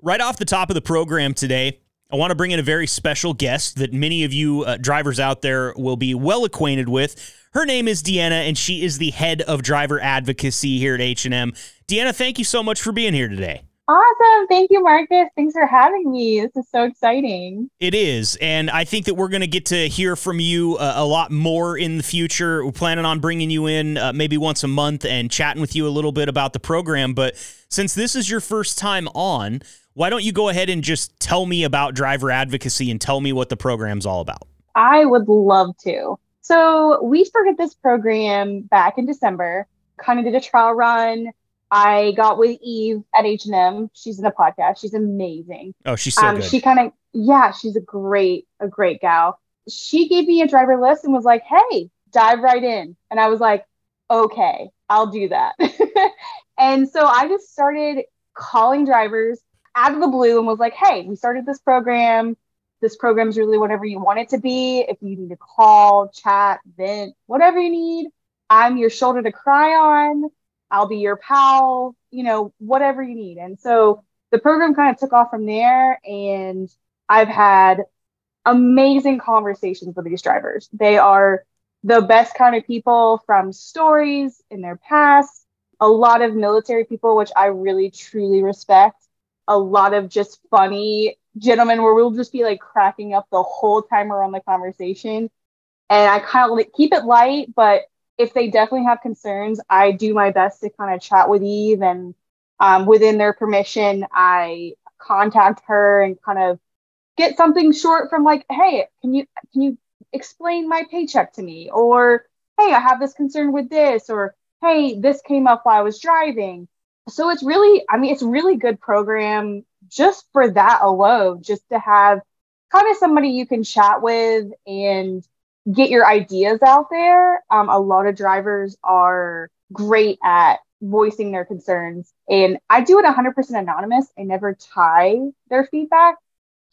Right off the top of the program today, I want to bring in a very special guest that many of you uh, drivers out there will be well acquainted with. Her name is Deanna, and she is the head of driver advocacy here at H&M. Deanna, thank you so much for being here today. Awesome. Thank you, Marcus. Thanks for having me. This is so exciting. It is. And I think that we're going to get to hear from you uh, a lot more in the future. We're planning on bringing you in uh, maybe once a month and chatting with you a little bit about the program. But since this is your first time on, why don't you go ahead and just tell me about driver advocacy and tell me what the program's all about? I would love to. So, we started this program back in December, kind of did a trial run I got with Eve at H and M. She's in the podcast. She's amazing. Oh, she's so um, good. She kind of yeah, she's a great a great gal. She gave me a driver list and was like, "Hey, dive right in." And I was like, "Okay, I'll do that." and so I just started calling drivers out of the blue and was like, "Hey, we started this program. This program's really whatever you want it to be. If you need to call, chat, vent, whatever you need, I'm your shoulder to cry on." I'll be your pal, you know, whatever you need. And so the program kind of took off from there. And I've had amazing conversations with these drivers. They are the best kind of people from stories in their past, a lot of military people, which I really truly respect, a lot of just funny gentlemen where we'll just be like cracking up the whole time we're the conversation. And I kind of like keep it light, but if they definitely have concerns, I do my best to kind of chat with Eve and um, within their permission, I contact her and kind of get something short from like, hey, can you can you explain my paycheck to me? Or hey, I have this concern with this, or hey, this came up while I was driving. So it's really, I mean, it's really good program just for that alone, just to have kind of somebody you can chat with and get your ideas out there. Um, a lot of drivers are great at voicing their concerns. And I do it 100% anonymous. I never tie their feedback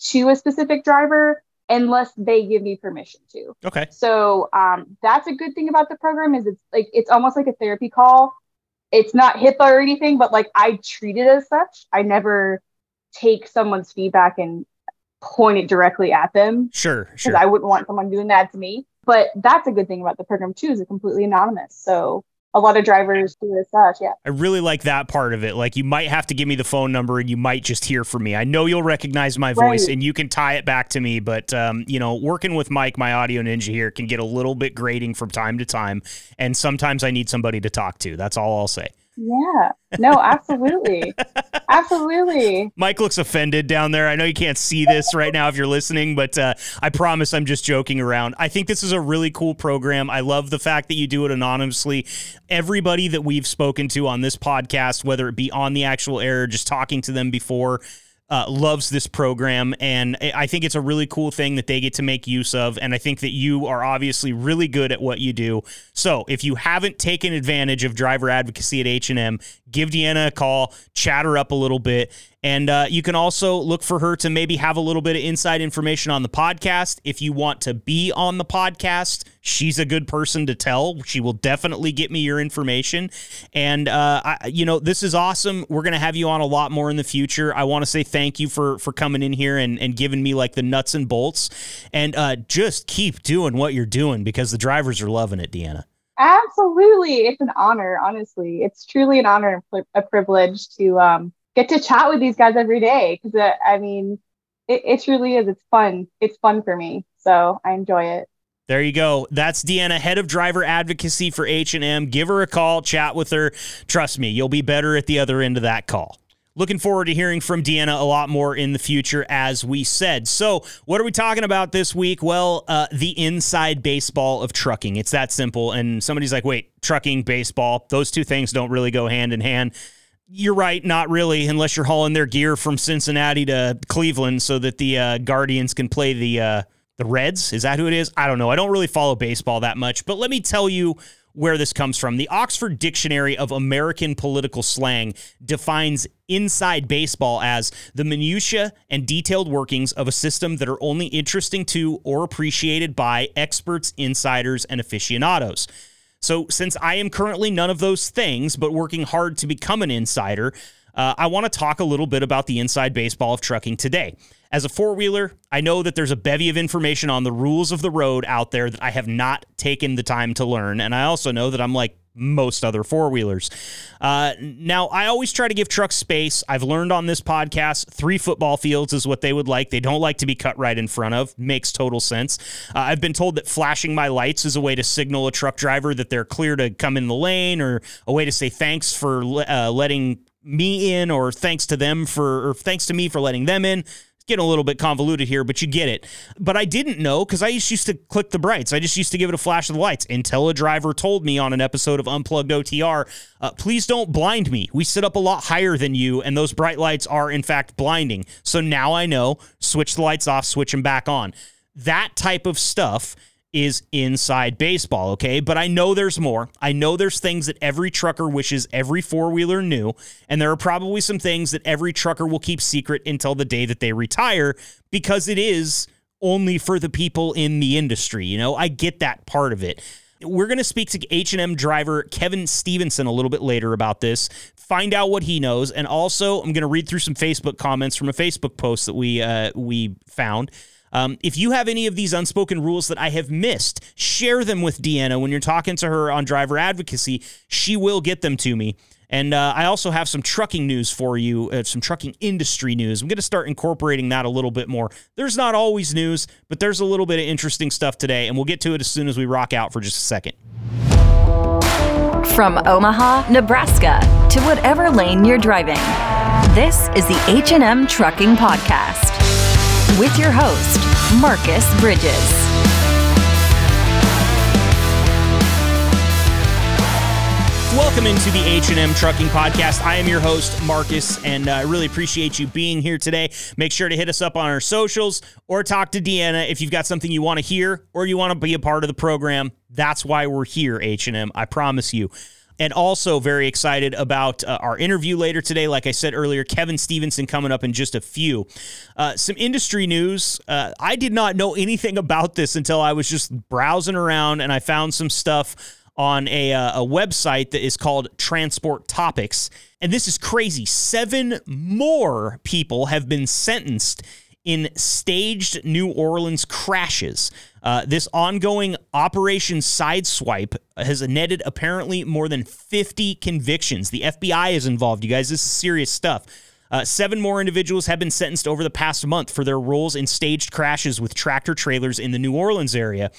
to a specific driver unless they give me permission to. Okay. So um, that's a good thing about the program is it's like it's almost like a therapy call. It's not HIPAA or anything, but like I treat it as such. I never take someone's feedback and point it directly at them. Sure, sure. Because I wouldn't want someone doing that to me. But that's a good thing about the program too, is it's completely anonymous. So a lot of drivers do as such. Yeah. I really like that part of it. Like you might have to give me the phone number and you might just hear from me. I know you'll recognize my voice right. and you can tie it back to me, but um, you know, working with Mike, my audio ninja here can get a little bit grating from time to time. And sometimes I need somebody to talk to. That's all I'll say. Yeah. No, absolutely. absolutely. Mike looks offended down there. I know you can't see this right now if you're listening, but uh, I promise I'm just joking around. I think this is a really cool program. I love the fact that you do it anonymously. Everybody that we've spoken to on this podcast, whether it be on the actual air or just talking to them before, uh, loves this program, and I think it's a really cool thing that they get to make use of. And I think that you are obviously really good at what you do. So if you haven't taken advantage of driver advocacy at H and M, give Deanna a call, chat her up a little bit, and uh, you can also look for her to maybe have a little bit of inside information on the podcast. If you want to be on the podcast, she's a good person to tell. She will definitely get me your information. And, uh, I, you know, this is awesome. We're going to have you on a lot more in the future. I want to say thank you for, for coming in here and, and giving me like the nuts and bolts. And uh, just keep doing what you're doing because the drivers are loving it, Deanna. Absolutely. It's an honor, honestly. It's truly an honor and a privilege to, um, get to chat with these guys every day because uh, I mean, it, it truly is. It's fun. It's fun for me, so I enjoy it. There you go. That's Deanna, head of driver advocacy for H&M. Give her a call, chat with her. Trust me, you'll be better at the other end of that call. Looking forward to hearing from Deanna a lot more in the future, as we said. So, what are we talking about this week? Well, uh, the inside baseball of trucking. It's that simple. And somebody's like, wait, trucking, baseball, those two things don't really go hand in hand. You're right, not really, unless you're hauling their gear from Cincinnati to Cleveland so that the uh, Guardians can play the uh, the Reds. Is that who it is? I don't know. I don't really follow baseball that much, but let me tell you where this comes from. The Oxford Dictionary of American Political Slang defines inside baseball as the minutia and detailed workings of a system that are only interesting to or appreciated by experts, insiders, and aficionados. So, since I am currently none of those things, but working hard to become an insider, uh, I want to talk a little bit about the inside baseball of trucking today. As a four wheeler, I know that there's a bevy of information on the rules of the road out there that I have not taken the time to learn. And I also know that I'm like most other four wheelers. Uh, now, I always try to give trucks space. I've learned on this podcast three football fields is what they would like. They don't like to be cut right in front of. Makes total sense. Uh, I've been told that flashing my lights is a way to signal a truck driver that they're clear to come in the lane or a way to say thanks for uh, letting me in or thanks to them for or thanks to me for letting them in It's getting a little bit convoluted here, but you get it. But I didn't know because I just used to click the brights. I just used to give it a flash of the lights until a driver told me on an episode of Unplugged OTR, uh, please don't blind me. We sit up a lot higher than you, and those bright lights are, in fact, blinding. So now I know, switch the lights off, switch them back on. That type of stuff is inside baseball, okay? But I know there's more. I know there's things that every trucker wishes every four wheeler knew. And there are probably some things that every trucker will keep secret until the day that they retire because it is only for the people in the industry. You know, I get that part of it. We're going to speak to H&M driver Kevin Stephenson a little bit later about this, find out what he knows, and also I'm going to read through some Facebook comments from a Facebook post that we uh, we found. Um, if you have any of these unspoken rules that I have missed, share them with Deanna when you're talking to her on driver advocacy. She will get them to me. And uh, I also have some trucking news for you, uh, some trucking industry news. I'm going to start incorporating that a little bit more. There's not always news, but there's a little bit of interesting stuff today, and we'll get to it as soon as we rock out for just a second. From Omaha, Nebraska, to whatever lane you're driving, this is the H&M Trucking Podcast with your host, Marcus Bridges. Welcome into the H&M Trucking Podcast. I am your host, Marcus, and I uh, really appreciate you being here today. Make sure to hit us up on our socials or talk to Deanna if you've got something you want to hear or you want to be a part of the program. That's why we're here, H&M. I promise you and also very excited about uh, our interview later today. Like I said earlier, Kevin Stephenson coming up in just a few. Uh, some industry news. Uh, I did not know anything about this until I was just browsing around and I found some stuff on a, uh, a website that is called Transport Topics. And this is crazy. Seven more people have been sentenced in staged New Orleans crashes. Uh, this ongoing Operation Sideswipe has netted apparently more than 50 convictions. The FBI is involved, you guys. This is serious stuff. Uh, seven more individuals have been sentenced over the past month for their roles in staged crashes with tractor trailers in the New Orleans area.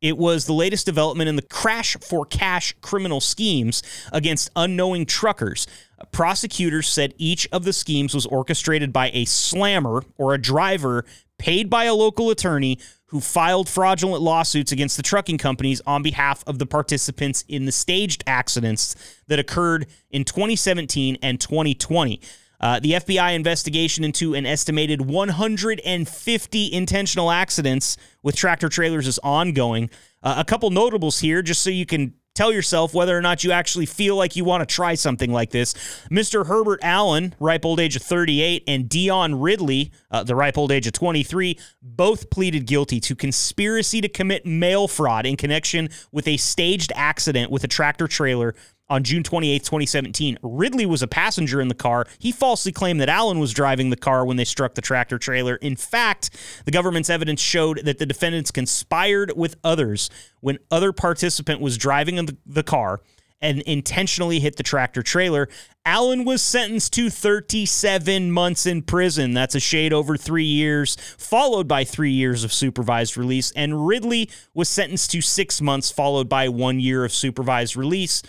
It was the latest development in the crash for cash criminal schemes against unknowing truckers. Prosecutors said each of the schemes was orchestrated by a slammer or a driver paid by a local attorney who filed fraudulent lawsuits against the trucking companies on behalf of the participants in the staged accidents that occurred in 2017 and 2020. Uh, the FBI investigation into an estimated 150 intentional accidents with tractor trailers is ongoing. Uh, a couple notables here, just so you can tell yourself whether or not you actually feel like you want to try something like this. Mr. Herbert Allen, ripe old age of 38, and Dion Ridley, uh, the ripe old age of 23, both pleaded guilty to conspiracy to commit mail fraud in connection with a staged accident with a tractor trailer on June 28, 2017. Ridley was a passenger in the car. He falsely claimed that Allen was driving the car when they struck the tractor trailer. In fact, the government's evidence showed that the defendants conspired with others when other participant was driving the car and intentionally hit the tractor trailer. Allen was sentenced to 37 months in prison. That's a shade over three years, followed by three years of supervised release. And Ridley was sentenced to six months, followed by one year of supervised release.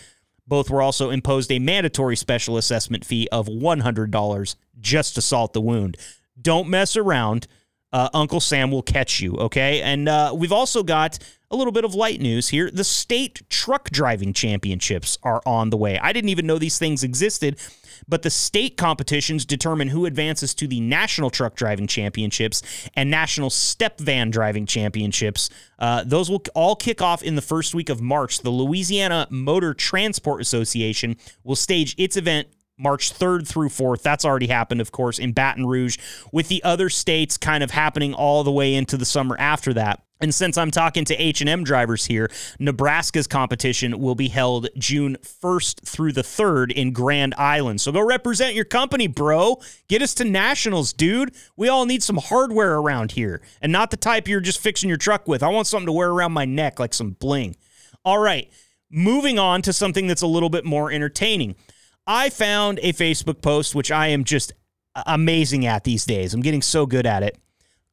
Both were also imposed a mandatory special assessment fee of $100 just to salt the wound. Don't mess around. Uh, Uncle Sam will catch you, okay? And uh, we've also got a little bit of light news here. The state truck driving championships are on the way. I didn't even know these things existed, but the state competitions determine who advances to the national truck driving championships and national step van driving championships. Uh, those will all kick off in the first week of March. The Louisiana Motor Transport Association will stage its event March 3rd through 4th. That's already happened, of course, in Baton Rouge, with the other states kind of happening all the way into the summer after that. And since I'm talking to H&M drivers here, Nebraska's competition will be held June 1st through the 3rd in Grand Island. So go represent your company, bro. Get us to nationals, dude. We all need some hardware around here and not the type you're just fixing your truck with. I want something to wear around my neck like some bling. All right. Moving on to something that's a little bit more entertaining. I found a Facebook post which I am just amazing at these days. I'm getting so good at it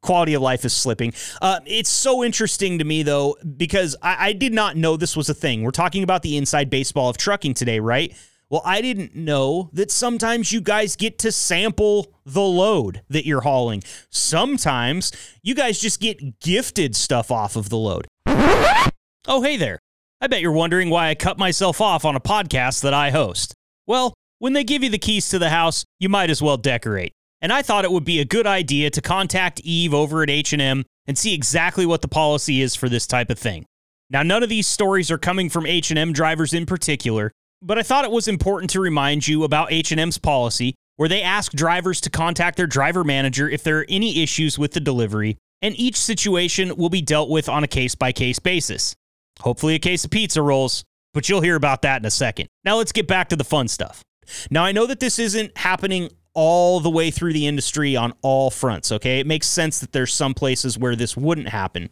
quality of life is slipping. Uh, it's so interesting to me, though, because I, I, did not know this was a thing. We're talking about the inside baseball of trucking today, right? Well, I didn't know that sometimes you guys get to sample the load that you're hauling. Sometimes you guys just get gifted stuff off of the load. Oh, hey there. I bet you're wondering why I cut myself off on a podcast that I host. Well, when they give you the keys to the house, you might as well decorate and I thought it would be a good idea to contact Eve over at H&M and see exactly what the policy is for this type of thing. Now, none of these stories are coming from H&M drivers in particular, but I thought it was important to remind you about H&M's policy where they ask drivers to contact their driver manager if there are any issues with the delivery, and each situation will be dealt with on a case-by-case basis. Hopefully a case of pizza rolls, but you'll hear about that in a second. Now let's get back to the fun stuff. Now, I know that this isn't happening all the way through the industry on all fronts. Okay. It makes sense that there's some places where this wouldn't happen.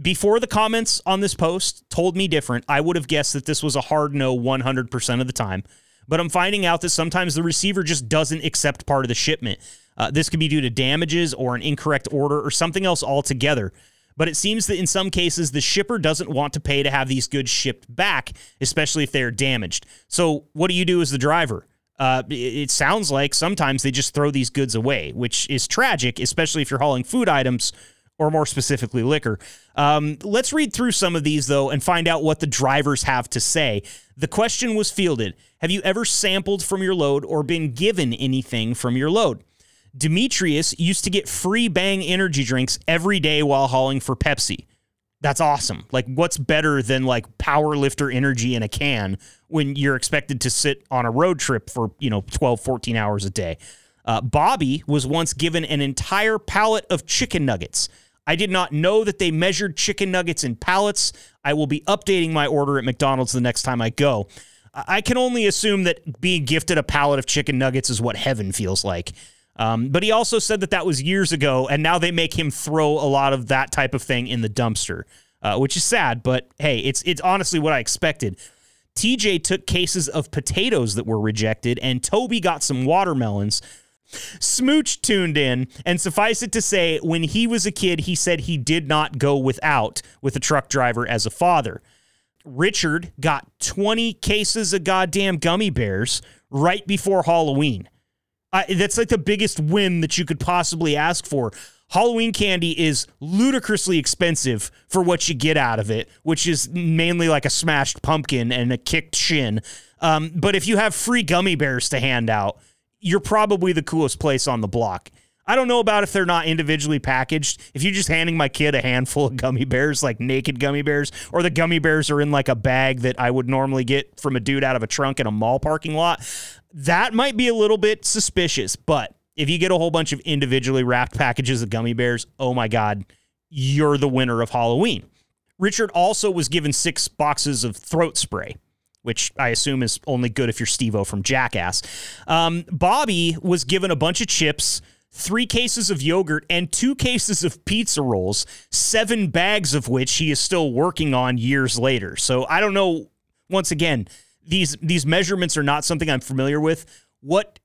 Before the comments on this post told me different, I would have guessed that this was a hard no 100% of the time. But I'm finding out that sometimes the receiver just doesn't accept part of the shipment. Uh, this could be due to damages or an incorrect order or something else altogether. But it seems that in some cases, the shipper doesn't want to pay to have these goods shipped back, especially if they're damaged. So, what do you do as the driver? Uh, it sounds like sometimes they just throw these goods away, which is tragic, especially if you're hauling food items or more specifically liquor. Um, let's read through some of these though and find out what the drivers have to say. The question was fielded Have you ever sampled from your load or been given anything from your load? Demetrius used to get free Bang energy drinks every day while hauling for Pepsi. That's awesome. Like, what's better than like power lifter energy in a can when you're expected to sit on a road trip for, you know, 12, 14 hours a day? Uh, Bobby was once given an entire pallet of chicken nuggets. I did not know that they measured chicken nuggets in pallets. I will be updating my order at McDonald's the next time I go. I can only assume that being gifted a pallet of chicken nuggets is what heaven feels like. Um, but he also said that that was years ago, and now they make him throw a lot of that type of thing in the dumpster, uh, which is sad. But hey, it's it's honestly what I expected. TJ took cases of potatoes that were rejected, and Toby got some watermelons. Smooch tuned in, and suffice it to say, when he was a kid, he said he did not go without with a truck driver as a father. Richard got 20 cases of goddamn gummy bears right before Halloween. That's like the biggest win that you could possibly ask for. Halloween candy is ludicrously expensive for what you get out of it, which is mainly like a smashed pumpkin and a kicked shin. Um, but if you have free gummy bears to hand out, you're probably the coolest place on the block. I don't know about if they're not individually packaged. If you're just handing my kid a handful of gummy bears, like naked gummy bears, or the gummy bears are in like a bag that I would normally get from a dude out of a trunk in a mall parking lot, that might be a little bit suspicious, but if you get a whole bunch of individually wrapped packages of gummy bears, oh my God, you're the winner of Halloween. Richard also was given six boxes of throat spray, which I assume is only good if you're Steve-O from Jackass. Um, Bobby was given a bunch of chips, three cases of yogurt, and two cases of pizza rolls, seven bags of which he is still working on years later. So I don't know, once again, these these measurements are not something I'm familiar with. What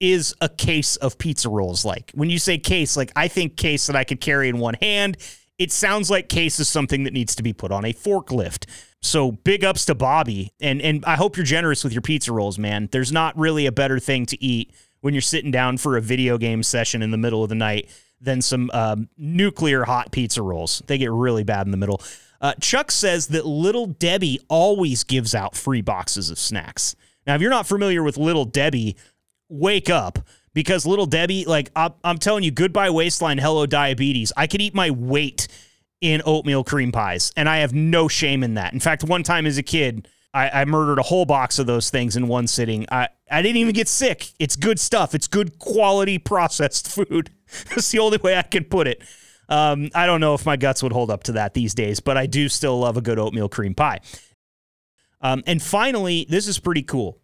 is a case of pizza rolls like? When you say case, like I think case that I could carry in one hand. It sounds like case is something that needs to be put on a forklift. So big ups to Bobby, and and I hope you're generous with your pizza rolls, man. There's not really a better thing to eat when you're sitting down for a video game session in the middle of the night than some um, nuclear hot pizza rolls. They get really bad in the middle. Uh, Chuck says that Little Debbie always gives out free boxes of snacks. Now, if you're not familiar with Little Debbie, wake up because Little Debbie, like, I'm, telling you, goodbye waistline, hello diabetes. I could eat my weight in oatmeal cream pies, and I have no shame in that. In fact, one time as a kid, I, I, murdered a whole box of those things in one sitting. I, I didn't even get sick. It's good stuff. It's good quality processed food. That's the only way I can put it. Um, I don't know if my guts would hold up to that these days, but I do still love a good oatmeal cream pie. Um, and finally, this is pretty cool.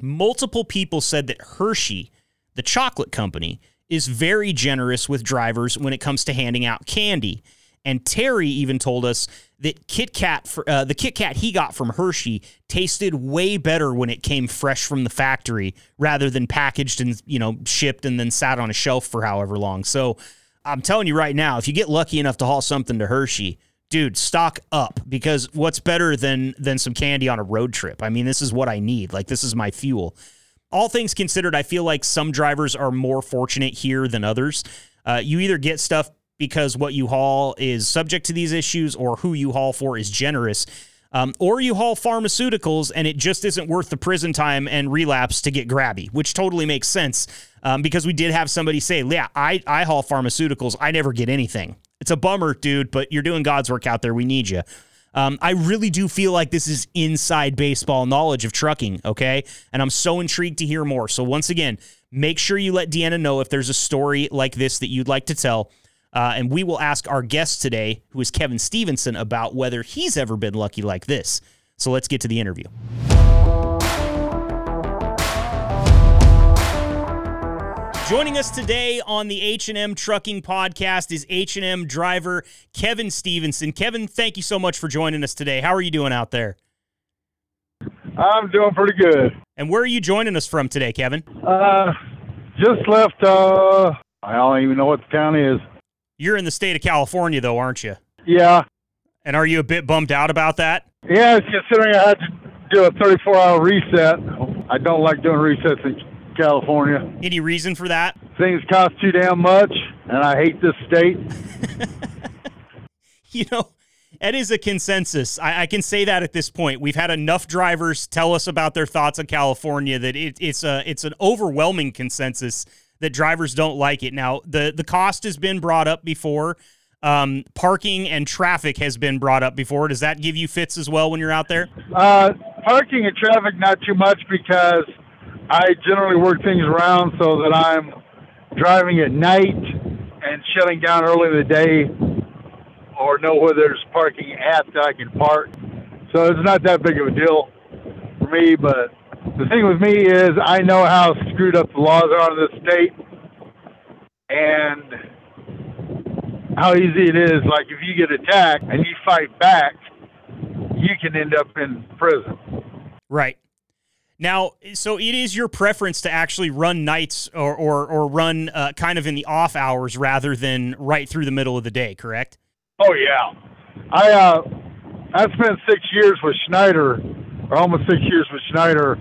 Multiple people said that Hershey, the chocolate company, is very generous with drivers when it comes to handing out candy. And Terry even told us that Kit Kat, uh, the Kit Kat he got from Hershey, tasted way better when it came fresh from the factory rather than packaged and you know shipped and then sat on a shelf for however long. So I'm telling you right now, if you get lucky enough to haul something to Hershey, dude, stock up because what's better than than some candy on a road trip? I mean, this is what I need. Like this is my fuel. All things considered, I feel like some drivers are more fortunate here than others. Uh, you either get stuff because what you haul is subject to these issues or who you haul for is generous. Um, or you haul pharmaceuticals and it just isn't worth the prison time and relapse to get grabby, which totally makes sense um, because we did have somebody say, Yeah, I, I haul pharmaceuticals. I never get anything. It's a bummer, dude, but you're doing God's work out there. We need you. Um, I really do feel like this is inside baseball knowledge of trucking, okay? And I'm so intrigued to hear more. So, once again, make sure you let Deanna know if there's a story like this that you'd like to tell. Uh, and we will ask our guest today, who is Kevin Stephenson, about whether he's ever been lucky like this. So let's get to the interview. Joining us today on the H&M Trucking Podcast is H&M driver Kevin Stephenson. Kevin, thank you so much for joining us today. How are you doing out there? I'm doing pretty good. And where are you joining us from today, Kevin? Uh, just left. Uh, I don't even know what the town is. You're in the state of California, though, aren't you? Yeah, And are you a bit bummed out about that? yeah. Considering I had to do a 34-hour reset, I don't like doing resets in California. Any reason for that? Things cost too damn much, and I hate this state. you know, that is a consensus. I, I, can say that at this point. We've had enough drivers tell us about their thoughts on California that it, it's a it's an overwhelming consensus that drivers don't like it. Now, the the cost has been brought up before. Um, parking and traffic has been brought up before. Does that give you fits as well when you're out there? Uh, parking and traffic, not too much because I generally work things around so that I'm driving at night and shutting down early in the day or know where there's parking at that I can park. So it's not that big of a deal for me, but the thing with me is I know how screwed up the laws are in this state and how easy it is. Like if you get attacked and you fight back, you can end up in prison. Right. Now, so it is your preference to actually run nights or or, or run uh, kind of in the off hours rather than right through the middle of the day, correct? Oh yeah, I uh, I spent six years with Schneider, or almost six years with Schneider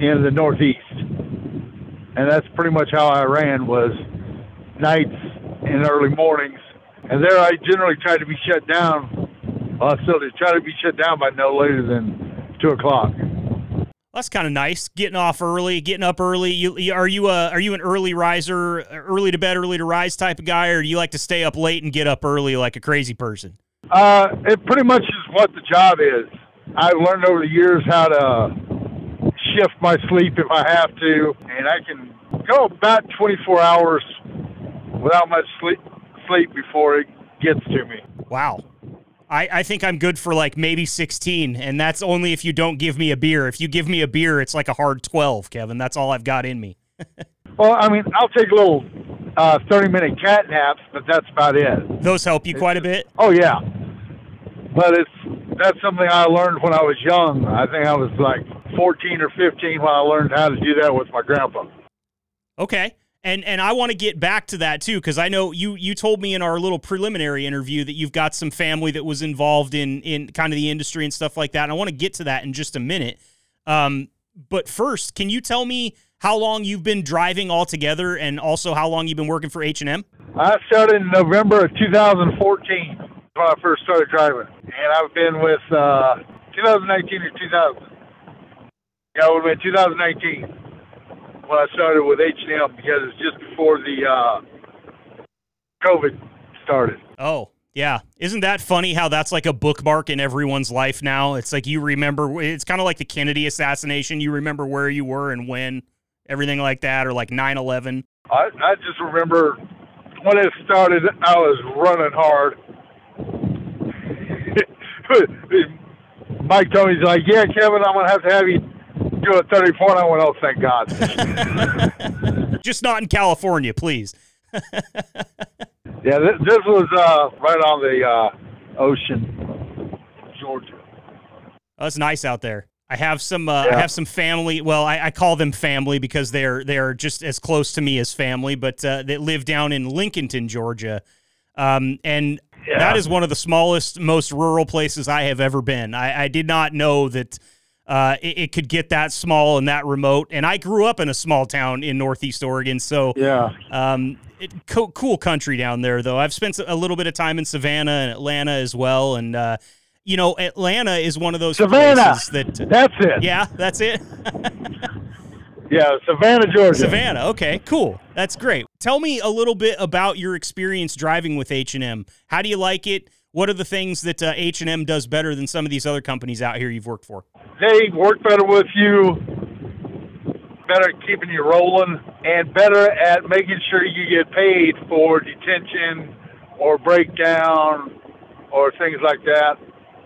in the Northeast, and that's pretty much how I ran was nights and early mornings, and there I generally tried to be shut down. Well, I still try to be shut down by no later than two o'clock. That's kind of nice. Getting off early, getting up early. You, you, are you a are you an early riser, early to bed, early to rise type of guy, or do you like to stay up late and get up early like a crazy person? Uh, it pretty much is what the job is. I've learned over the years how to shift my sleep if I have to, and I can go about 24 hours without much sleep sleep before it gets to me. Wow. I, I think I'm good for like maybe 16, and that's only if you don't give me a beer. If you give me a beer, it's like a hard 12, Kevin. That's all I've got in me. well, I mean, I'll take a little uh, 30 minute cat naps, but that's about it. Those help you quite a bit? Oh, yeah. But it's that's something I learned when I was young. I think I was like 14 or 15 when I learned how to do that with my grandpa. Okay. And and I want to get back to that too because I know you you told me in our little preliminary interview that you've got some family that was involved in in kind of the industry and stuff like that. And I want to get to that in just a minute. Um, but first, can you tell me how long you've been driving altogether, and also how long you've been working for H and M? I started in November of 2014 when I first started driving, and I've been with uh, 2019 or 2000. Yeah, it would have been 2019 when I started with H&M because it's just before the uh, COVID started. Oh, yeah. Isn't that funny how that's like a bookmark in everyone's life now? It's like you remember, it's kind of like the Kennedy assassination. You remember where you were and when, everything like that, or like 9 11. I, I just remember when it started, I was running hard. Mike he's like, yeah, Kevin, I'm going to have to have you do a 34. And I went, oh, thank God. Just not in California, please. yeah, this, this was uh, right on the uh, ocean, Georgia. Oh, it's nice out there. I have some. Uh, yeah. I have some family. Well, I, I, call them family because they're they're just as close to me as family. But uh, they live down in Lincolnton, Georgia, um, and yeah. that is one of the smallest, most rural places I have ever been. I, I did not know that uh, it, it, could get that small and that remote. And I grew up in a small town in Northeast Oregon, so yeah, um, it, co- cool country down there. Though I've spent a little bit of time in Savannah and Atlanta as well, and uh, you know, Atlanta is one of those Savannah. that that's it. Yeah, that's it. Yeah, Savannah, Georgia. Savannah. Okay, cool. That's great. Tell me a little bit about your experience driving with H and M. How do you like it? What are the things that uh, H and M does better than some of these other companies out here you've worked for? They work better with you, better at keeping you rolling, and better at making sure you get paid for detention or breakdown or things like that.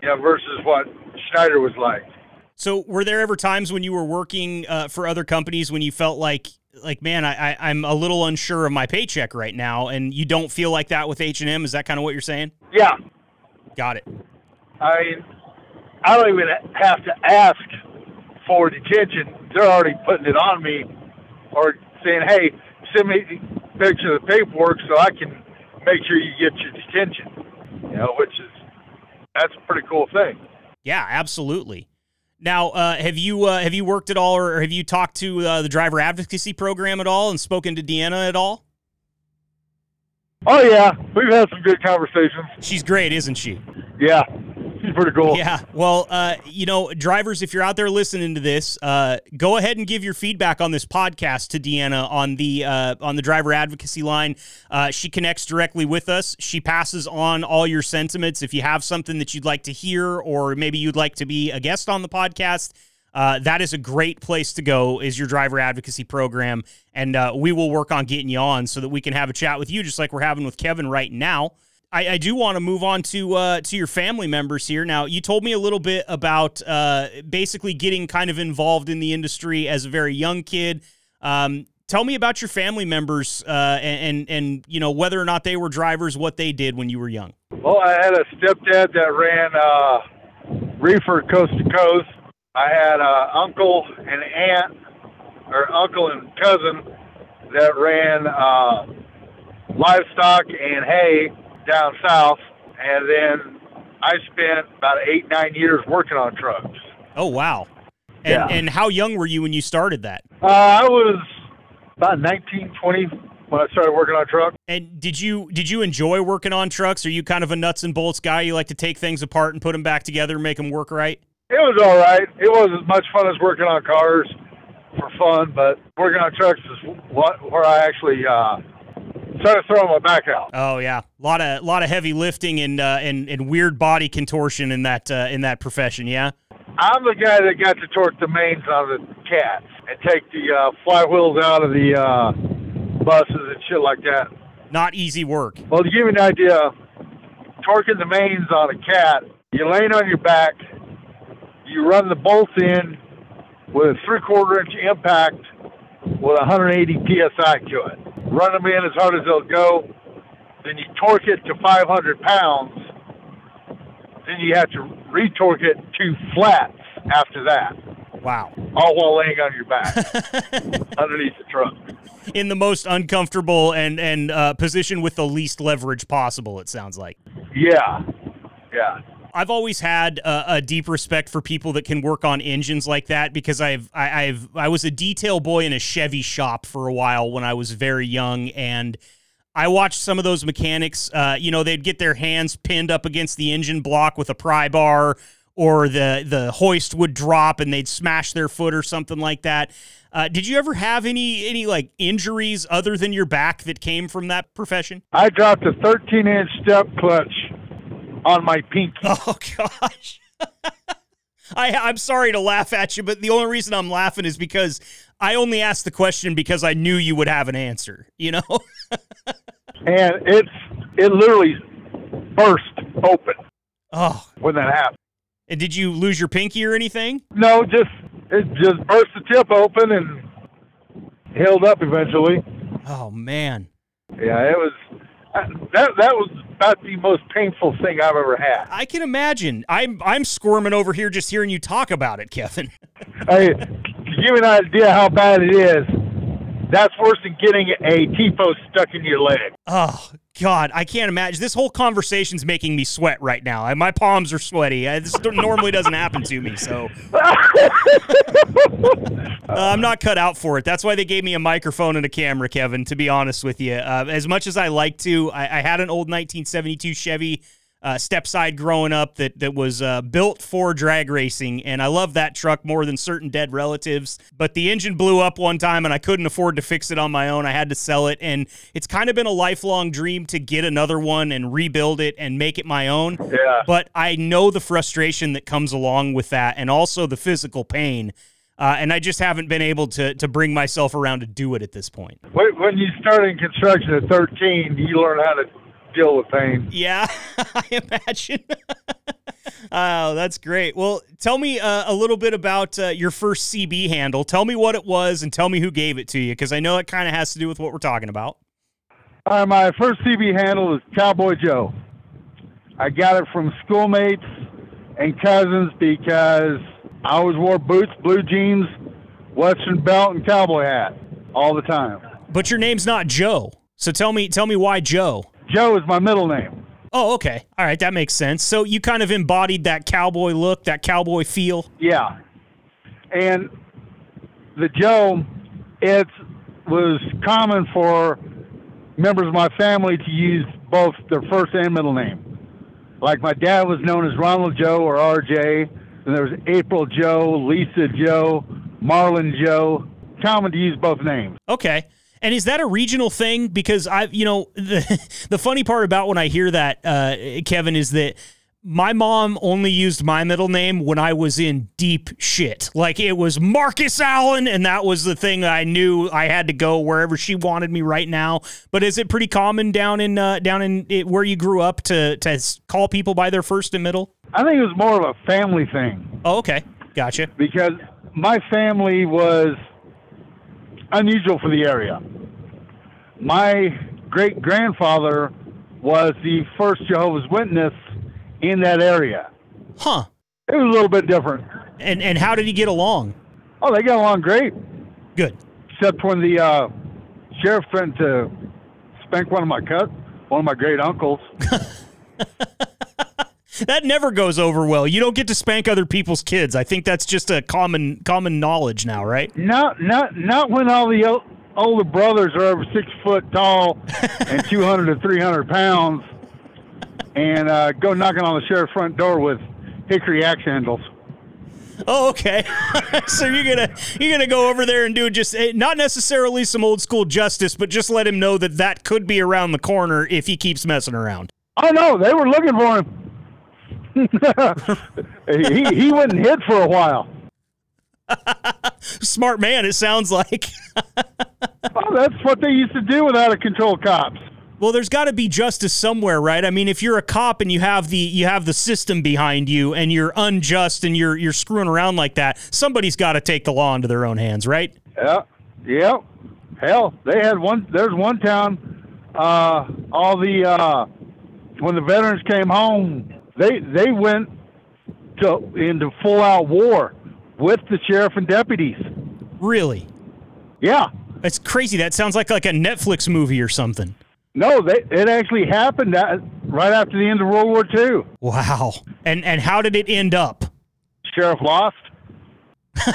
You know, versus what Schneider was like. So, were there ever times when you were working uh, for other companies when you felt like, like, man, I, I, am a little unsure of my paycheck right now, and you don't feel like that with H and M? Is that kind of what you're saying? Yeah. Got it. I mean, I don't even have to ask for detention; they're already putting it on me, or saying, "Hey, send me a picture of the paperwork so I can make sure you get your detention." You know, which is that's a pretty cool thing. Yeah, absolutely. Now, uh, have you uh, have you worked at all, or have you talked to uh, the driver advocacy program at all, and spoken to Deanna at all? Oh yeah, we've had some good conversations. She's great, isn't she? Yeah, Cool. Yeah. Well, uh, you know, drivers, if you're out there listening to this, uh, go ahead and give your feedback on this podcast to Deanna on the uh, on the driver advocacy line. Uh, she connects directly with us. She passes on all your sentiments. If you have something that you'd like to hear, or maybe you'd like to be a guest on the podcast. Uh, that is a great place to go is your driver advocacy program and uh, we will work on getting you on so that we can have a chat with you just like we're having with kevin right now I, I do want to move on to uh, to your family members here. Now, you told me a little bit about uh, basically getting kind of involved in the industry as a very young kid. Um, tell me about your family members uh, and, and, and you know whether or not they were drivers, what they did when you were young. Well, I had a stepdad that ran uh, reefer coast to coast. I had an uncle and aunt, or uncle and cousin that ran uh, livestock and hay down south, and then I spent about eight nine years working on trucks. Oh wow! And, yeah. and how young were you when you started that? Uh, I was about 19, 20 when I started working on trucks. And did you did you enjoy working on trucks? Are you kind of a nuts and bolts guy? You like to take things apart and put them back together, and make them work right? It was all right. It wasn't as much fun as working on cars for fun, but working on trucks is what where I actually uh, started throwing my back out. Oh yeah, a lot of lot of heavy lifting and uh, and and weird body contortion in that uh, in that profession. Yeah. I'm the guy that got to torque the mains on the cats and take the uh, flywheels out of the uh, buses and shit like that. Not easy work. Well, to give you an idea, torquing the mains on a cat, you lay on your back, you run the bolts in with a three quarter inch impact with 180 psi to it run them in as hard as they'll go. Then you torque it to 500 pounds. Then you have to retorque it to flats after that. Wow. All while laying on your back underneath the truck. In the most uncomfortable and, and uh, position with the least leverage possible, it sounds like. Yeah. Yeah. I've always had a, a, deep respect for people that can work on engines like that because I've I, I've I was a detail boy in a Chevy shop for a while when I was very young and I watched some of those mechanics. Uh, you know, they'd get their hands pinned up against the engine block with a pry bar, or the the hoist would drop and they'd smash their foot or something like that. Uh, did you ever have any any like injuries other than your back that came from that profession? I dropped a 13 inch step clutch on my pinky. Oh gosh. I, I'm sorry to laugh at you, but the only reason I'm laughing is because I only asked the question because I knew you would have an answer, you know? and it's it literally burst open Oh, when that happened. and did you lose your pinky or anything? No, just it just burst the tip open and healed up eventually. Oh man. Yeah, it was uh, that that was about the most painful thing I've ever had. I can imagine. I'm I'm squirming over here just hearing you talk about it, Kevin. Hey, to give you an idea how bad it is, that's worse than getting a T-post stuck in your leg. Oh God, I can't imagine. This whole conversation's making me sweat right now. My palms are sweaty. This normally doesn't happen to me, so uh, I'm not cut out for it. That's why they gave me a microphone and a camera, Kevin. To be honest with you, uh, as much as I like to, I, I had an old 1972 Chevy. Uh, stepside growing up that that was uh, built for drag racing, and I love that truck more than certain dead relatives. But the engine blew up one time, and I couldn't afford to fix it on my own. I had to sell it, and it's kind of been a lifelong dream to get another one and rebuild it and make it my own. Yeah. But I know the frustration that comes along with that, and also the physical pain. Uh, and I just haven't been able to to bring myself around to do it at this point. When when you start in construction at 13, you learn how to with pain. Yeah, I imagine. oh, that's great. Well, tell me uh, a little bit about uh, your first CB handle. Tell me what it was and tell me who gave it to you because I know it kind of has to do with what we're talking about. Uh, my first CB handle is Cowboy Joe. I got it from schoolmates and cousins because I always wore boots, blue jeans, western belt, and cowboy hat all the time. But your name's not Joe. So tell me tell me why Joe. Joe is my middle name. Oh, okay. All right, that makes sense. So you kind of embodied that cowboy look, that cowboy feel. Yeah. And the Joe, it was common for members of my family to use both their first and middle name. Like my dad was known as Ronald Joe or RJ, and there was April Joe, Lisa Joe, Marlon Joe. Common to use both names. Okay. And is that a regional thing? Because I, you know, the the funny part about when I hear that, uh, Kevin, is that my mom only used my middle name when I was in deep shit. Like it was Marcus Allen, and that was the thing I knew I had to go wherever she wanted me right now. But is it pretty common down in uh, down in it, where you grew up to to call people by their first and middle? I think it was more of a family thing. Oh, okay, gotcha. because my family was unusual for the area. My great grandfather was the first Jehovah's Witness in that area. Huh? It was a little bit different. And and how did he get along? Oh, they got along great, Good. except when the uh, sheriff went to spank one of my cut, one of my great uncles. That never goes over well. You don't get to spank other people's kids. I think that's just a common common knowledge now, right? Not, not, not when all the o- older brothers are over six foot tall and 200 to 300 pounds, and uh, go knocking on the sheriff's front door with hickory axe handles. Oh, okay. so you're gonna you're gonna go over there and do just eh, not necessarily some old school justice, but just let him know that that could be around the corner if he keeps messing around. Oh no, they were looking for him. he he went and hid for a while. Smart man, it sounds like. Oh, that's what they used to do with out of control cops. well, there's got to be justice somewhere, right? I mean, if you're a cop and you have the you have the system behind you and you're unjust and you're you're screwing around like that, somebody's got to take the law into their own hands, right? Yeah, yeah. Hell, they had one. There's one town. Uh, all the uh, when the veterans came home, they they went to into full out war with the sheriff and deputies. Really? Yeah. That's crazy. That sounds like like a Netflix movie or something. No, they, it actually happened at, right after the end of World War II. Wow. And and how did it end up? Sheriff lost.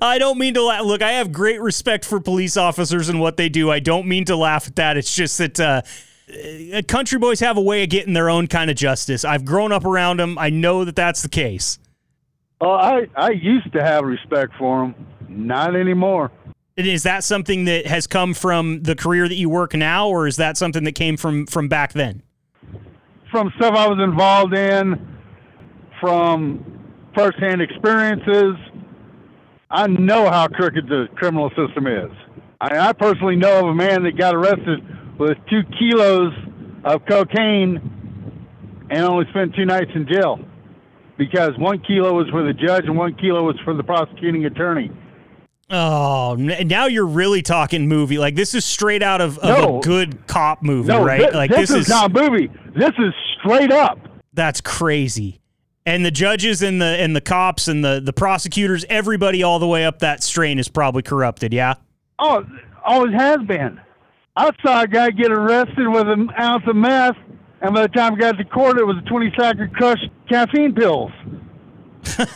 I don't mean to laugh. Look, I have great respect for police officers and what they do. I don't mean to laugh at that. It's just that uh, uh, Uh, country boys have a way of getting their own kind of justice. I've grown up around them. I know that that's the case. Oh, I I used to have respect for them. Not anymore. And is that something that has come from the career that you work now, or is that something that came from from back then? From stuff I was involved in, from firsthand experiences, I know how crooked the criminal system is. I, I personally know of a man that got arrested with two kilos of cocaine and only spent two nights in jail because one kilo was for the judge and one kilo was for the prosecuting attorney. Oh, now you're really talking movie. Like this is straight out of, of No. a good cop movie, No, right? thi- like this, is, not a movie. This is straight up. that's crazy. And the judges and the and the cops and the the prosecutors, everybody all the way up that strain is probably corrupted. Yeah. Oh, always has been. I saw a guy get arrested with an ounce of meth, and by the time he got to court, it was a 20 sack of crushed caffeine pills.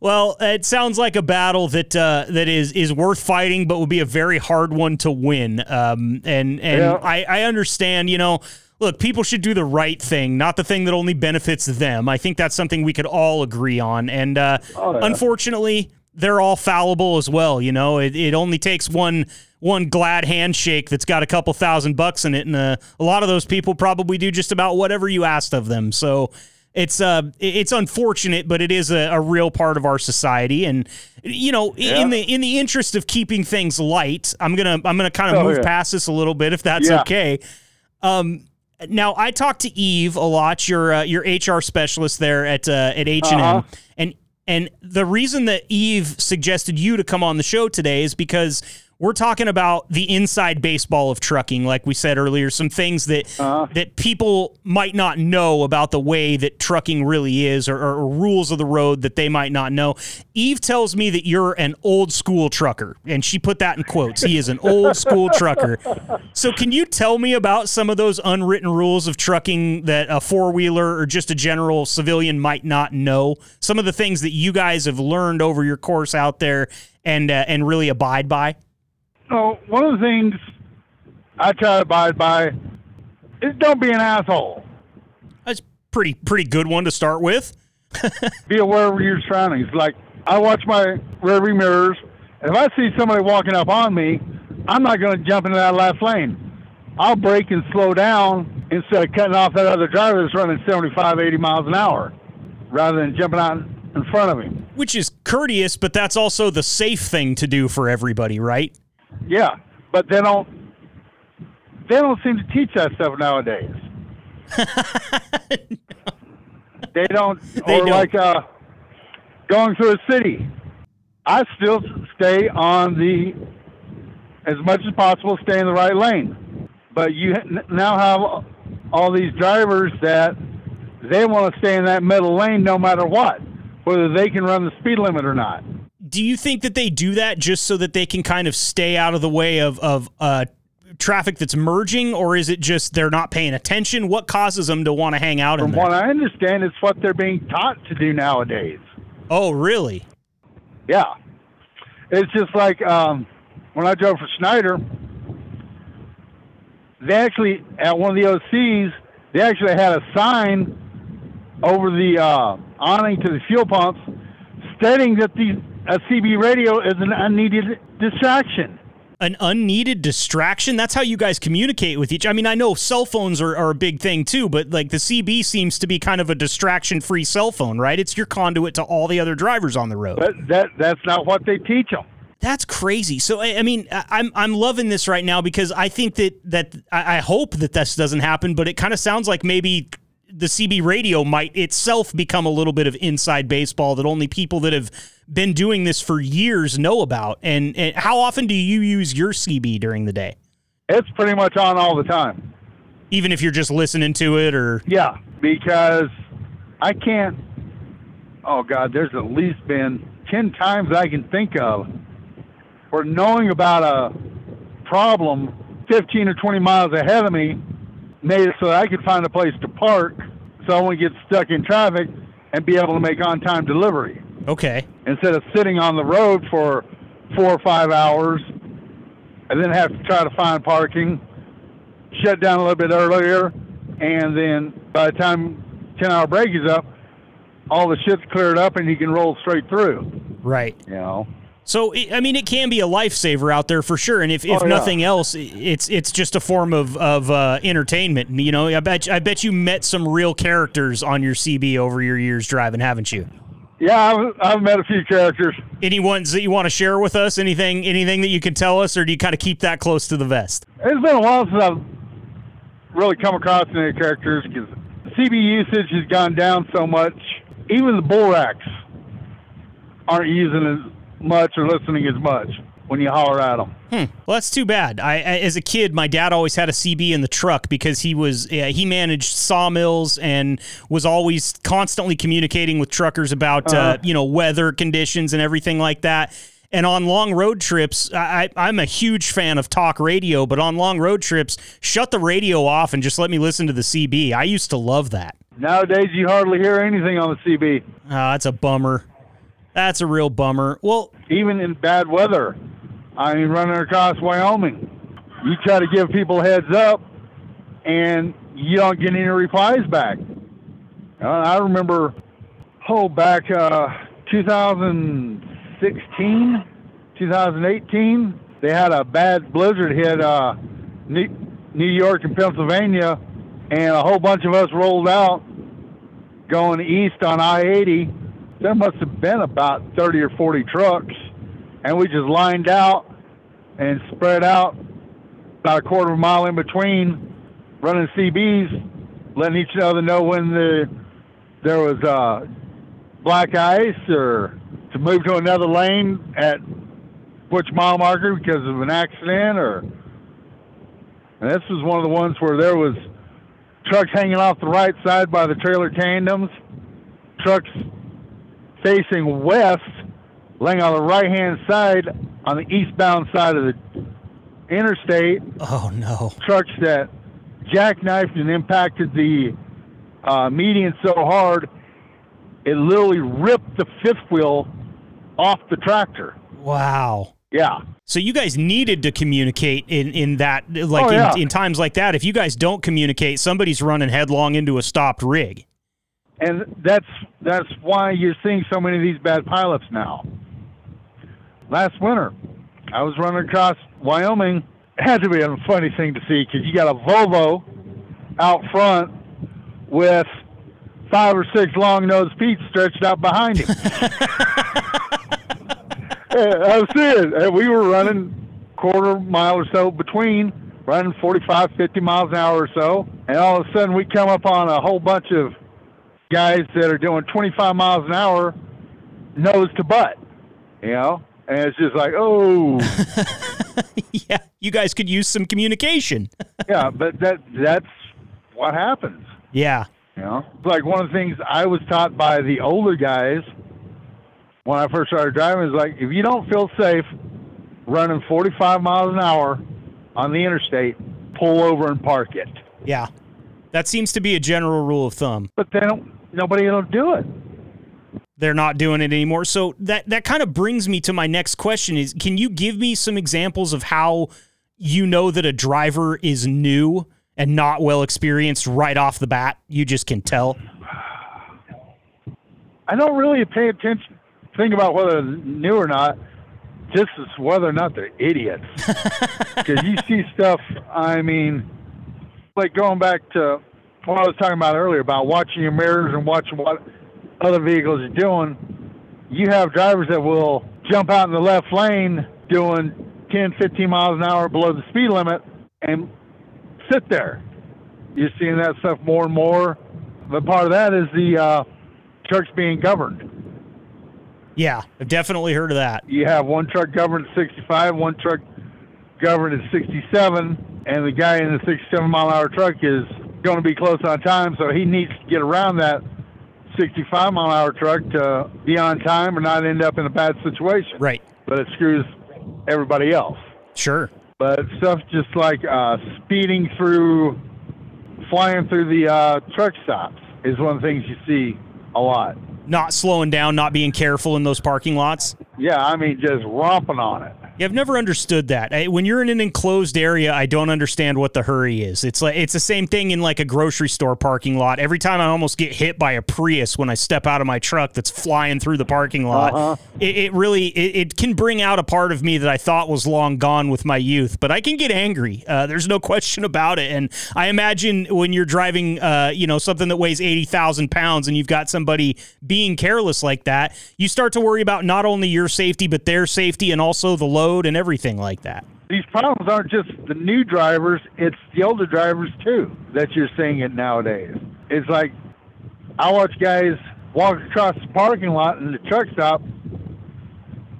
Well, it sounds like a battle that uh, that is is worth fighting, but would be a very hard one to win. Um, and and Yeah. I, I understand, you know, look, people should do the right thing, not the thing that only benefits them. I think that's something we could all agree on. And uh, Oh, yeah. unfortunately, they're all fallible as well. You know, it, it only takes one one glad handshake that's got a couple thousand bucks in it, and uh, a lot of those people probably do just about whatever you asked of them. So it's uh it's unfortunate, but it is a, a real part of our society. And you know, i- in the in the interest of keeping things light, I'm gonna I'm gonna kind of Oh, move yeah. past this a little bit if that's Yeah. okay. Um, now I talked to Eve a lot, your uh, your HR specialist there at uh, at H and M, Uh-huh. and and the reason that Eve suggested you to come on the show today is because we're talking about the inside baseball of trucking, like we said earlier, some things that Uh-huh. that people might not know about the way that trucking really is, or, or, or rules of the road that they might not know. Eve tells me that you're an old school trucker, and she put that in quotes. He is an old school trucker. So, can you tell me about some of those unwritten rules of trucking that a four wheeler or just a general civilian might not know? Some of the things that you guys have learned over your course out there and uh, and really abide by. So one of the things I try to abide by is don't be an asshole. That's pretty pretty good one to start with. Be aware of your surroundings. Like I watch my rearview mirrors, and if I see somebody walking up on me, I'm not going to jump into that last lane. I'll brake and slow down instead of cutting off that other driver that's running 75, 80 miles an hour, rather than jumping out in front of him. Which is courteous, but that's also the safe thing to do for everybody, right? Yeah, but they don't. They don't seem to teach that stuff nowadays. they don't. They or don't. like uh, going through a city. I still stay on the as much as possible. Stay in the right lane. But you now have all these drivers that they want to stay in that middle lane no matter what, whether they can run the speed limit or not. Do you think that they do that just so that they can kind of stay out of the way of of uh, traffic that's merging, or is it just they're not paying attention? What causes them to want to hang out in From there? what I understand, it's what they're being taught to do nowadays. oh, really? Yeah. It's just like um, when I drove for Schneider, they actually, at one of the OCs, they actually had a sign over the uh, awning to the fuel pumps stating that the a CB radio is an unneeded distraction. An unneeded distraction? That's how you guys communicate with each. I mean, I know cell phones are, are a big thing too, but like the CB seems to be kind of a distraction free cell phone, right? It's your conduit to all the other drivers on the road. But that that's not what they teach them. That's crazy. So I, I mean, I- I'm I'm loving this right now because I think that that I, I hope that this doesn't happen, but it kind of sounds like maybe the CB radio might itself become a little bit of inside baseball that only people that have been doing this for years know about. And, and how often do you use your CB during the day, It's pretty much on all the time. even if you're just listening to it or? Yeah, because I can't. Oh God, there's at least been ten times I can think of where knowing about a problem 15 or 20 miles ahead of me made it so that I could find a place to park, so I wouldn't get stuck in traffic and be able to make on-time delivery Okay. instead of sitting on the road for four or five hours and then have to try to find parking, shut down a little bit earlier, and then by the time 10 hour break is up, all the shit's cleared up and you can roll straight through, Right. you know? So I mean, it can be a lifesaver out there for sure, and if, if Oh, yeah. nothing else, it's it's just a form of of uh, entertainment. You know, I bet I bet you met some real characters on your CB over your years driving, haven't you? Yeah, I've, I've met a few characters. Any ones that you want to share with us? Anything anything that you can tell us, or do you kind of keep that close to the vest? It's been a while since I've really come across any characters because CB usage has gone down so much. Even the bull racks aren't using as much or listening as much when you holler at them. Hmm. Well, that's too bad. I, as a kid, my dad always had a CB in the truck because he was uh, he managed sawmills and was always constantly communicating with truckers about uh, Uh-huh. you know weather conditions and everything like that. And on long road trips, I, I- I'm a huge fan of talk radio, but on long road trips, shut the radio off and just let me listen to the CB. I used to love that. Nowadays, you hardly hear anything on the CB, Oh, that's a bummer. That's a real bummer. Well, even in bad weather. I mean, running across Wyoming, you try to give people heads up, and you don't get any replies back. Uh, I remember, oh, back uh, 2016, 2018, they had a bad blizzard hit uh, New New York and Pennsylvania, and a whole bunch of us rolled out going east on I-80. There must have been about 30 or 40 trucks, and we just lined out and spread out about a quarter of a mile in between, running CBs, letting each other know when the there was uh, black ice or to move to another lane at which mile marker because of an accident or. And this was one of the ones where there was trucks hanging off the right side by the trailer tandems, trucks facing west, laying on the right hand side on the eastbound side of the interstate, oh no. trucks that jackknifed and impacted the uh, median so hard it literally ripped the fifth wheel off the tractor. Wow. Yeah. So you guys needed to communicate in in that like Oh, yeah. in, in times like that. If you guys don't communicate, somebody's running headlong into a stopped rig. And that's that's why you're seeing so many of these bad pilots now. Last winter, I was running across Wyoming. It had to be a funny thing to see because you got a Volvo out front with five or six long nosed Pete's stretched out behind him. I was and we were running quarter mile or so between, running 45, 50 miles an hour or so, and all of a sudden we come up on a whole bunch of guys that are doing 25 miles an hour, nose to butt, you know, and it's just like, oh, yeah, you guys could use some communication. yeah, but that that's what happens. yeah. You know, it's like one of the things I was taught by the older guys when I first started driving is like, if you don't feel safe running 45 miles an hour on the interstate, pull over and park it. Yeah. That seems to be a general rule of thumb. But they don't. Nobody will do it. They're not doing it anymore. So that that kind of brings me to my next question is can you give me some examples of how you know that a driver is new and not well experienced right off the bat? You just can tell. I don't really pay attention, think about whether they're new or not. Just as whether or not they're idiots. Because you see stuff. I mean, like going back to what I was talking about earlier about watching your mirrors and watching what other vehicles are doing. You have drivers that will jump out in the left lane doing 10, 15 miles an hour below the speed limit and sit there. You're seeing that stuff more and more. But part of that is the uh, trucks being governed. Yeah, I've definitely heard of that. You have one truck governed at 65, one truck governed at 67, and the guy in the 67 mile an hour truck is going to be close on time, so he needs to get around that 65 mile an hour truck to be on time or not end up in a bad situation. Right. But it screws everybody else. Sure. But stuff just like uh, speeding through, flying through the uh, truck stops is one of the things you see a lot. Not slowing down, not being careful in those parking lots. Yeah, I mean, just romping on it. Yeah, I've never understood that. I, when you're in an enclosed area, I don't understand what the hurry is. It's like it's the same thing in like a grocery store parking lot. Every time I almost get hit by a Prius when I step out of my truck that's flying through the parking lot, Uh-huh. it, it really it, it can bring out a part of me that I thought was long gone with my youth. But I can get angry. Uh, there's no question about it. And I imagine when you're driving, uh, you know, something that weighs eighty thousand pounds, and you've got somebody being careless like that, you start to worry about not only your safety but their safety and also the load and everything like that. These problems aren't just the new drivers; it's the older drivers too that you're seeing it nowadays. It's like I watch guys walk across the parking lot in the truck stop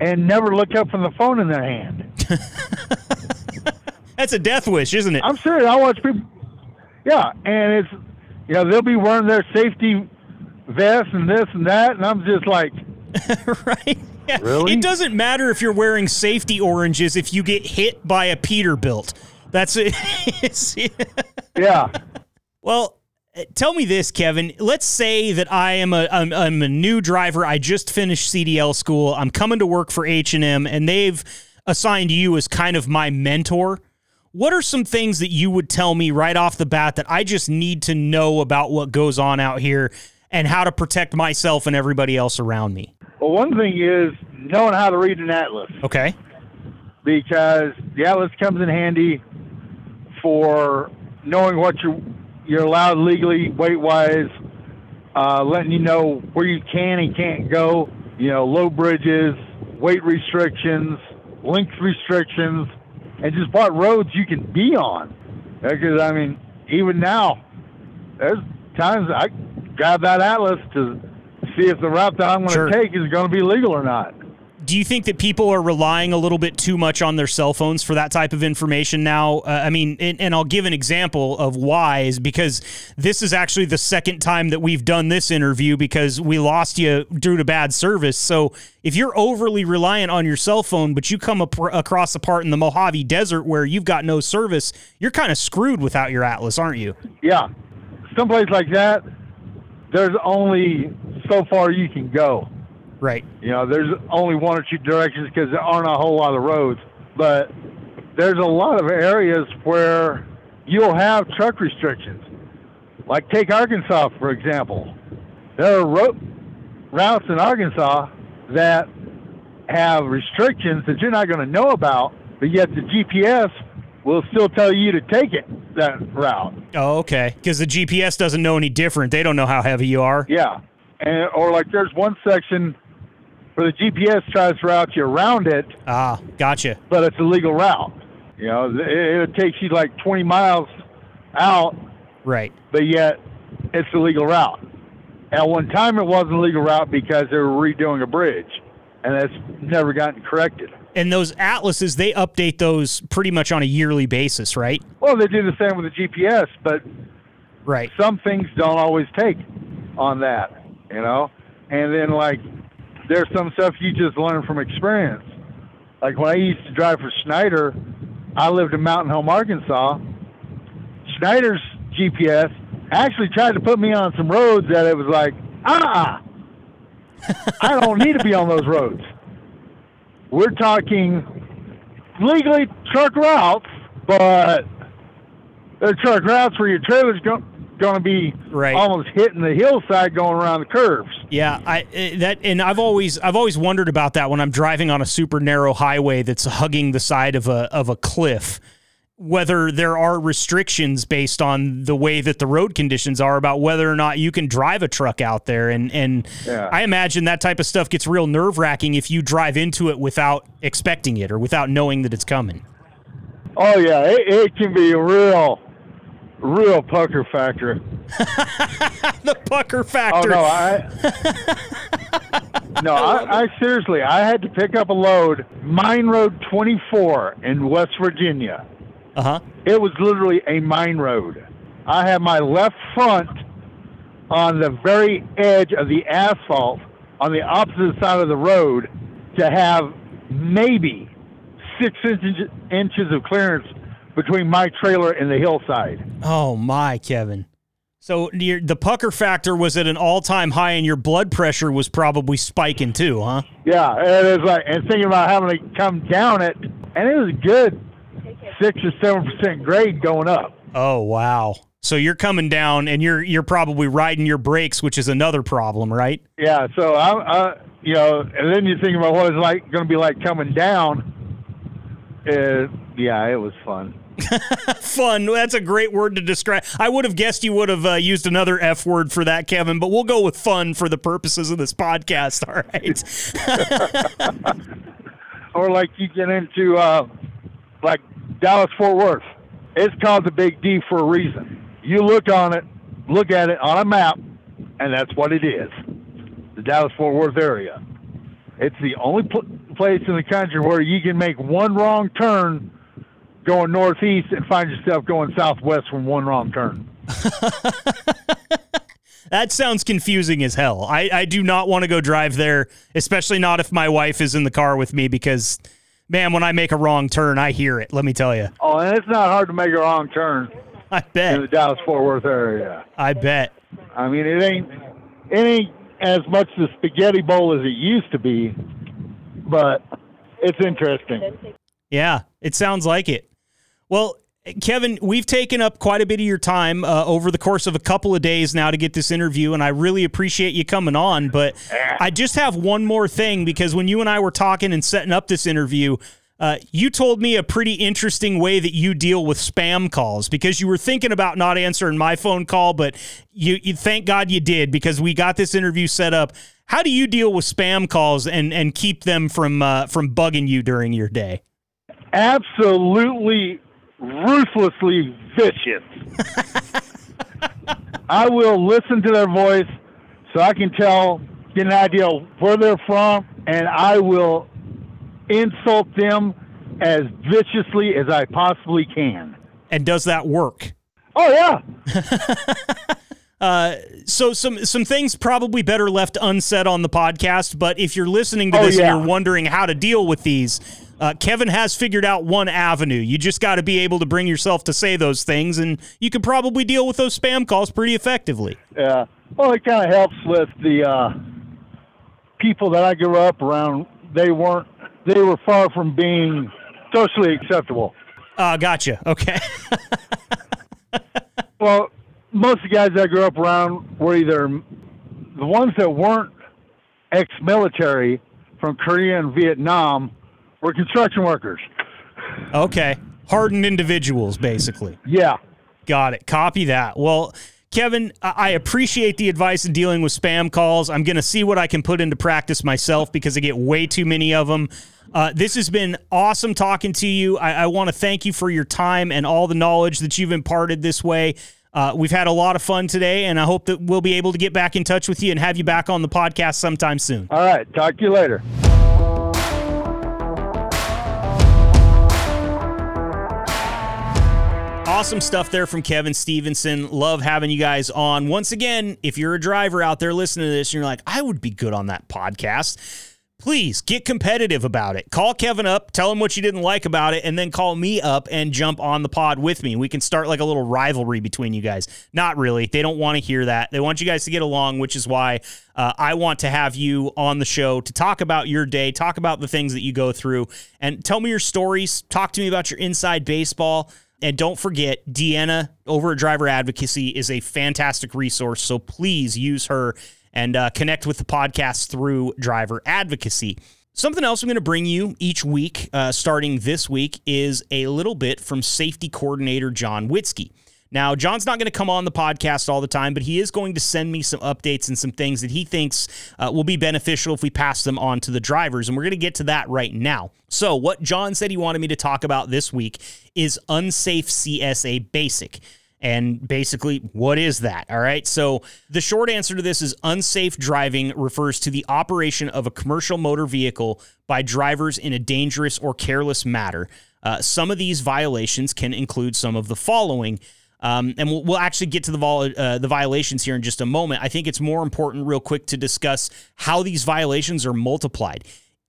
and never look up from the phone in their hand. That's a death wish, isn't it? I'm serious. I watch people. Yeah, and it's you know they'll be wearing their safety vests and this and that, and I'm just like, right? Yeah. Really? It doesn't matter if you're wearing safety oranges if you get hit by a Peterbilt. That's it. Yeah, well, uh, tell me this, Kevin. Let's say that I am a I'm, I'm a new driver. I just finished CDL school. I'm coming to work for H and M, and they've assigned you as kind of my mentor. What are some things that you would tell me right off the bat that I just need to know about what goes on out here and how to protect myself and everybody else around me? well, one thing is knowing how to read an atlas. Okay. because the atlas comes in handy for knowing what you're you're allowed legally weight wise, uh, letting you know where you can and can't go. You know, low bridges, weight restrictions, length restrictions, and just what roads you can be on. Because I mean, even now, there's times I grab that atlas to see if the route that I'm going to Sure. take is going to be legal or not. Do you think that people are relying a little bit too much on their cell phones for that type of information now? Uh, I mean, and, and I'll give an example of why is because this is actually the second time that we've done this interview because we lost you due to bad service. So if you're overly reliant on your cell phone, but you come up, across a part in the Mojave Desert where you've got no service, you're kind of screwed without your Atlas, aren't you? Yeah, someplace like that, there's only so far you can go. Right. You know, there's only one or two directions because there aren't a whole lot of roads. But there's a lot of areas where you'll have truck restrictions. Like take Arkansas for example. There are ro- routes in Arkansas that have restrictions that you're not going to know about, but yet the GPS will still tell you to take it that route. Oh, okay. Because the GPS doesn't know any different. They don't know how heavy you are. Yeah, and or like there's one section where the GPS tries to route you around it, Ah, gotcha. but it's a legal route. You know, it, it takes you like 20 miles out, Right. but yet it's a legal route. At one time, it wasn't a legal route because they were redoing a bridge, and that's never gotten corrected. And those atlases, they update those pretty much on a yearly basis, right? Well, they do the same with the GPS, but Right. some things don't always take on that, you know. And then like there's some stuff you just learn from experience. Like when I used to drive for Schneider, I lived in Mountain Home, Arkansas. Schneider's GPS actually tried to put me on some roads that it was like, ah, I don't need to be on those roads. We're talking legally truck routes, but they're truck routes where your trailer's go- going to be Right. almost hitting the hillside going around the curves. Yeah, I eh, that and I've always I've always wondered about that when I'm driving on a super narrow highway that's hugging the side of a of a cliff. Whether there are restrictions based on the way that the road conditions are about whether or not you can drive a truck out there, and and Yeah. I imagine that type of stuff gets real nerve wracking if you drive into it without expecting it or without knowing that it's coming. Oh yeah, it, it can be a real, real pucker factor. the pucker factor. Oh no, I no, I, I seriously, I had to pick up a load, Mine Road 24 in West Virginia. Uh huh. It was literally a mine road. I had my left front on the very edge of the asphalt on the opposite side of the road to have maybe six inches, inches of clearance between my trailer and the hillside. Oh my, Kevin. So the pucker factor was at an all-time high, and your blood pressure was probably spiking too, huh? Yeah, it was like and thinking about having to come down it, and it was good six or seven percent grade going up. Oh wow! So you're coming down, and you're you're probably riding your brakes, which is another problem, right? Yeah. So I, I you know, and then you think about what it's like going to be like coming down. Uh, yeah, it was fun. Fun. That's a great word to describe. I would have guessed you would have uh, used another F word for that, Kevin, but we'll go with fun for the purposes of this podcast. All right. or like you get into uh, like Dallas Fort Worth. It's called the Big D for a reason. You look on it, look at it on a map, and that's what it is. The Dallas Fort Worth area. It's the only pl- place in the country where you can make one wrong turn going northeast and find yourself going southwest from one wrong turn. that sounds confusing as hell. I, I do not want to go drive there, especially not if my wife is in the car with me because, man, when I make a wrong turn, I hear it. Let me tell you. Oh, and it's not hard to make a wrong turn. I bet in the Dallas Fort Worth area. I bet. I mean, it ain't it ain't as much the spaghetti bowl as it used to be, but it's interesting. Yeah, it sounds like it. Well, Kevin, we've taken up quite a bit of your time uh, over the course of a couple of days now to get this interview, and I really appreciate you coming on. But I just have one more thing because when you and I were talking and setting up this interview, uh, you told me a pretty interesting way that you deal with spam calls because you were thinking about not answering my phone call, but you, you thank God you did because we got this interview set up. How do you deal with spam calls and, and keep them from uh, from bugging you during your day? Absolutely ruthlessly vicious. I will listen to their voice so I can tell, get an idea where they're from, and I will insult them as viciously as I possibly can. And does that work? Oh yeah. Uh, so some some things probably better left unsaid on the podcast. But if you're listening to oh, this yeah. and you're wondering how to deal with these, uh, Kevin has figured out one avenue. You just got to be able to bring yourself to say those things, and you can probably deal with those spam calls pretty effectively. Yeah. Well, it kind of helps with the uh, people that I grew up around. They weren't. They were far from being socially acceptable. Uh, gotcha. Okay. well, most of the guys that I grew up around were either the ones that weren't ex-military from Korea and Vietnam were construction workers. Okay. Hardened individuals, basically. Yeah. Got it. Copy that. Well, Kevin, I appreciate the advice in dealing with spam calls. I'm going to see what I can put into practice myself because I get way too many of them. Uh, this has been awesome talking to you. I, I want to thank you for your time and all the knowledge that you've imparted this way. Uh, we've had a lot of fun today, and I hope that we'll be able to get back in touch with you and have you back on the podcast sometime soon. All right. Talk to you later. Awesome stuff there from Kevin Stephenson. Love having you guys on. Once again, if you're a driver out there listening to this and you're like, I would be good on that podcast please get competitive about it. Call Kevin up, tell him what you didn't like about it, and then call me up and jump on the pod with me. We can start like a little rivalry between you guys. Not really. They don't want to hear that. They want you guys to get along, which is why uh, I want to have you on the show to talk about your day, talk about the things that you go through, and tell me your stories. Talk to me about your inside baseball. And don't forget, Deanna over at Driver Advocacy is a fantastic resource. So please use her and uh, connect with the podcast through driver advocacy. Something else I'm going to bring you each week, uh, starting this week, is a little bit from safety coordinator John Witzke. Now, John's not going to come on the podcast all the time, but he is going to send me some updates and some things that he thinks uh, will be beneficial if we pass them on to the drivers. And we're going to get to that right now. So, what John said he wanted me to talk about this week is unsafe CSA basic. And basically, what is that? All right. So, the short answer to this is unsafe driving refers to the operation of a commercial motor vehicle by drivers in a dangerous or careless manner. Uh, some of these violations can include some of the following. Um, and we'll, we'll, actually get to the, vol- uh, the violations here in just a moment. I think it's more important, real quick, to discuss how these violations are multiplied.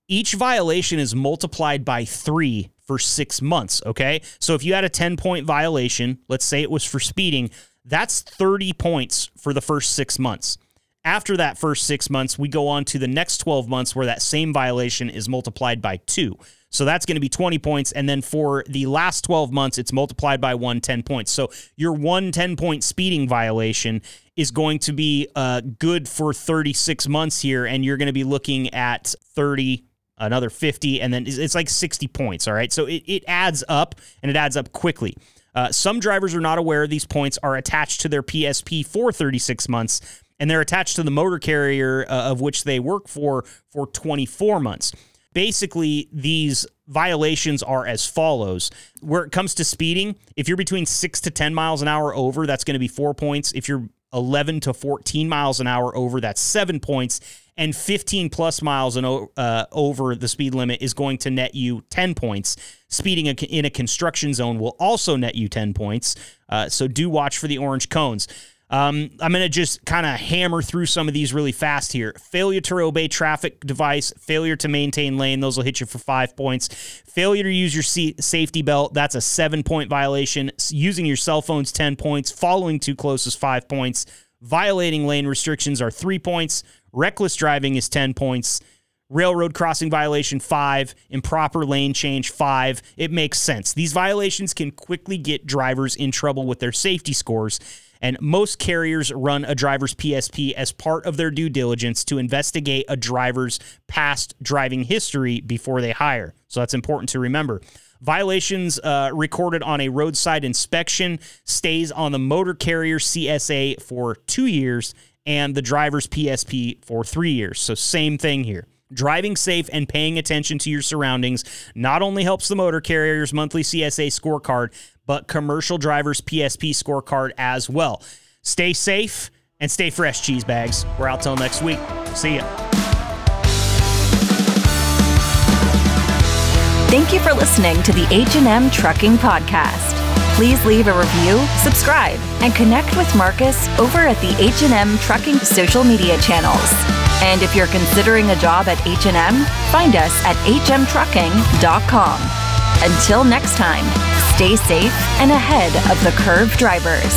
Each violation is multiplied by three for six months. Okay. So if you had a 10 point violation, let's say it was for speeding, that's 30 points for the first six months. After that first six months, we go on to the next 12 months where that same violation is multiplied by two. So that's going to be 20 points. And then for the last 12 months, it's multiplied by one, 10 points. So your one 10 point speeding violation is going to be uh, good for 36 months here. And you're going to be looking at 30, another 50, and then it's like 60 points. All right. So it, it adds up and it adds up quickly. Uh, some drivers are not aware these points are attached to their PSP for 36 months, and they're attached to the motor carrier uh, of which they work for for 24 months. Basically, these violations are as follows. Where it comes to speeding, if you're between six to 10 miles an hour over, that's going to be four points. If you're 11 to 14 miles an hour over, that's seven points. And 15 plus miles and uh, over the speed limit is going to net you 10 points. Speeding in a construction zone will also net you 10 points. Uh, so do watch for the orange cones. Um, I'm going to just kind of hammer through some of these really fast here. Failure to obey traffic device, failure to maintain lane, those will hit you for five points. Failure to use your seat, safety belt, that's a seven point violation. Using your cell phone's 10 points. Following too close is five points. Violating lane restrictions are three points. Reckless driving is 10 points railroad crossing violation five, improper lane change five. It makes sense. These violations can quickly get drivers in trouble with their safety scores. And most carriers run a driver's PSP as part of their due diligence to investigate a driver's past driving history before they hire. So that's important to remember. Violations uh, recorded on a roadside inspection stays on the motor carrier CSA for two years and the driver's PSP for three years. So, same thing here. Driving safe and paying attention to your surroundings not only helps the motor carrier's monthly CSA scorecard, but commercial drivers' PSP scorecard as well. Stay safe and stay fresh, cheese bags. We're out till next week. See ya. Thank you for listening to the H&M Trucking Podcast. Please leave a review, subscribe, and connect with Marcus over at the H&M Trucking social media channels. And if you're considering a job at H&M, find us at hmtrucking.com. Until next time, stay safe and ahead of the curve drivers.